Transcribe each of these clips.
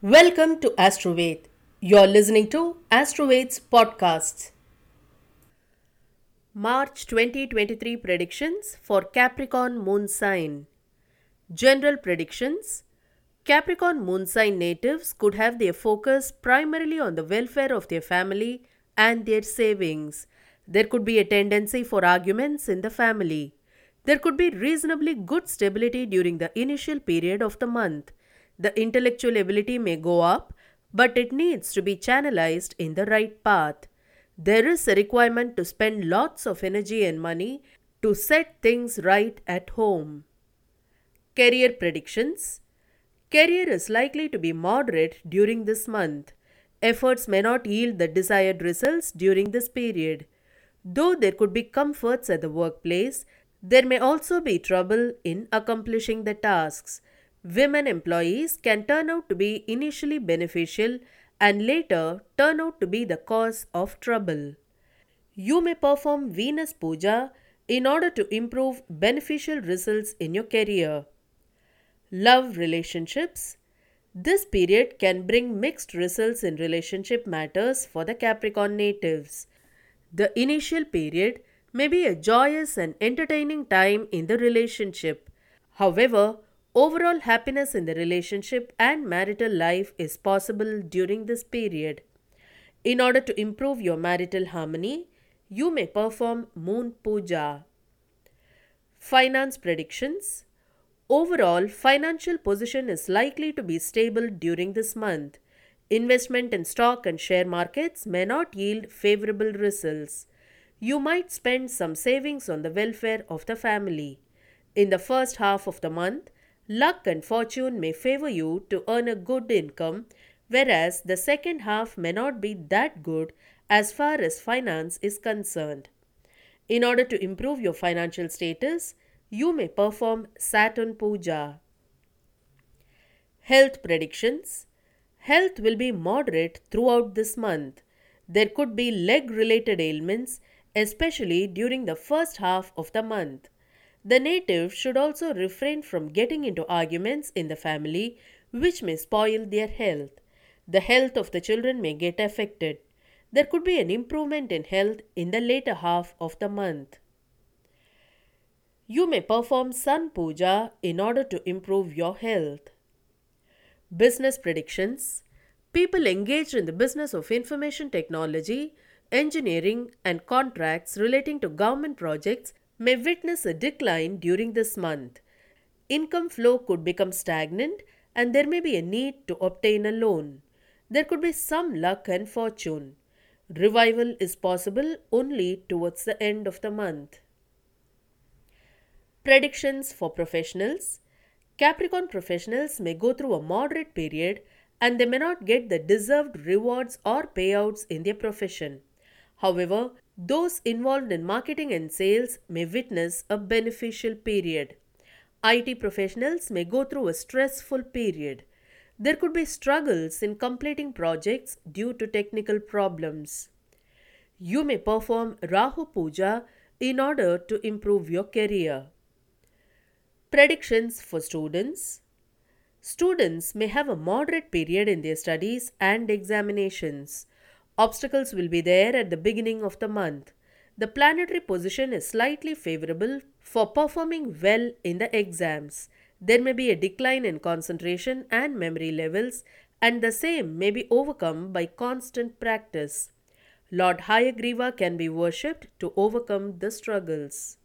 Welcome to Astroved. You're listening to Astroved's podcasts. March 2023 predictions for Capricorn moon sign. General predictions Capricorn moon sign natives could have their focus primarily on the welfare of their family and their savings. There could be a tendency for arguments in the family. There could be reasonably good stability during the initial period of the month. The intellectual ability may go up, but it needs to be channelized in the right path. There is a requirement to spend lots of energy and money to set things right at home. Career predictions Career is likely to be moderate during this month. Efforts may not yield the desired results during this period. Though there could be comforts at the workplace, there may also be trouble in accomplishing the tasks. Women employees can turn out to be initially beneficial and later turn out to be the cause of trouble. You may perform Venus Puja in order to improve beneficial results in your career. Love relationships. This period can bring mixed results in relationship matters for the Capricorn natives. The initial period may be a joyous and entertaining time in the relationship. However, overall happiness in the relationship and marital life is possible during this period. In order to improve your marital harmony, you may perform Moon Puja. Finance predictions Overall, financial position is likely to be stable during this month. Investment in stock and share markets may not yield favorable results. You might spend some savings on the welfare of the family. In the first half of the month, luck and fortune may favor you to earn a good income, whereas the second half may not be that good as far as finance is concerned. In order to improve your financial status, you may perform Saturn Puja. Health predictions Health will be moderate throughout this month. There could be leg related ailments, especially during the first half of the month. The native should also refrain from getting into arguments in the family, which may spoil their health. The health of the children may get affected. There could be an improvement in health in the later half of the month. You may perform Sun Puja in order to improve your health. Business predictions People engaged in the business of information technology, engineering, and contracts relating to government projects may witness a decline during this month. Income flow could become stagnant and there may be a need to obtain a loan. There could be some luck and fortune. Revival is possible only towards the end of the month. Predictions for professionals Capricorn professionals may go through a moderate period and they may not get the deserved rewards or payouts in their profession. However, those involved in marketing and sales may witness a beneficial period. IT professionals may go through a stressful period. There could be struggles in completing projects due to technical problems. You may perform Rahu Puja in order to improve your career. Predictions for students Students may have a moderate period in their studies and examinations. Obstacles will be there at the beginning of the month. The planetary position is slightly favorable for performing well in the exams. There may be a decline in concentration and memory levels, and the same may be overcome by constant practice. Lord Hayagriva can be worshipped to overcome the struggles.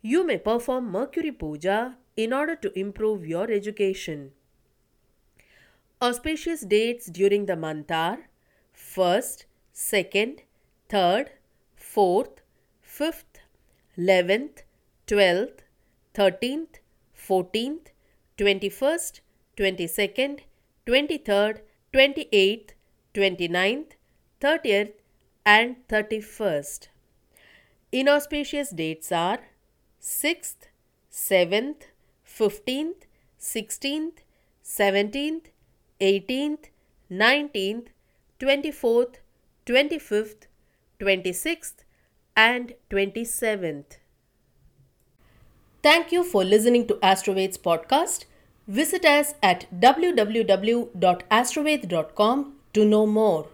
You may perform Mercury Puja in order to improve your education. Auspicious dates during the month are 1st, 2nd, 3rd, 4th, 5th, 11th, 12th, 13th, 14th, 21st, 22nd, 23rd, 28th, 29th, 30th, and 31st. Inauspicious dates are 6th, 7th, 15th, 16th, 17th, 18th, 19th, 24th, 25th, 26th, and 27th. Thank you for listening to Astroved's podcast. Visit us at www.astroved.com to know more.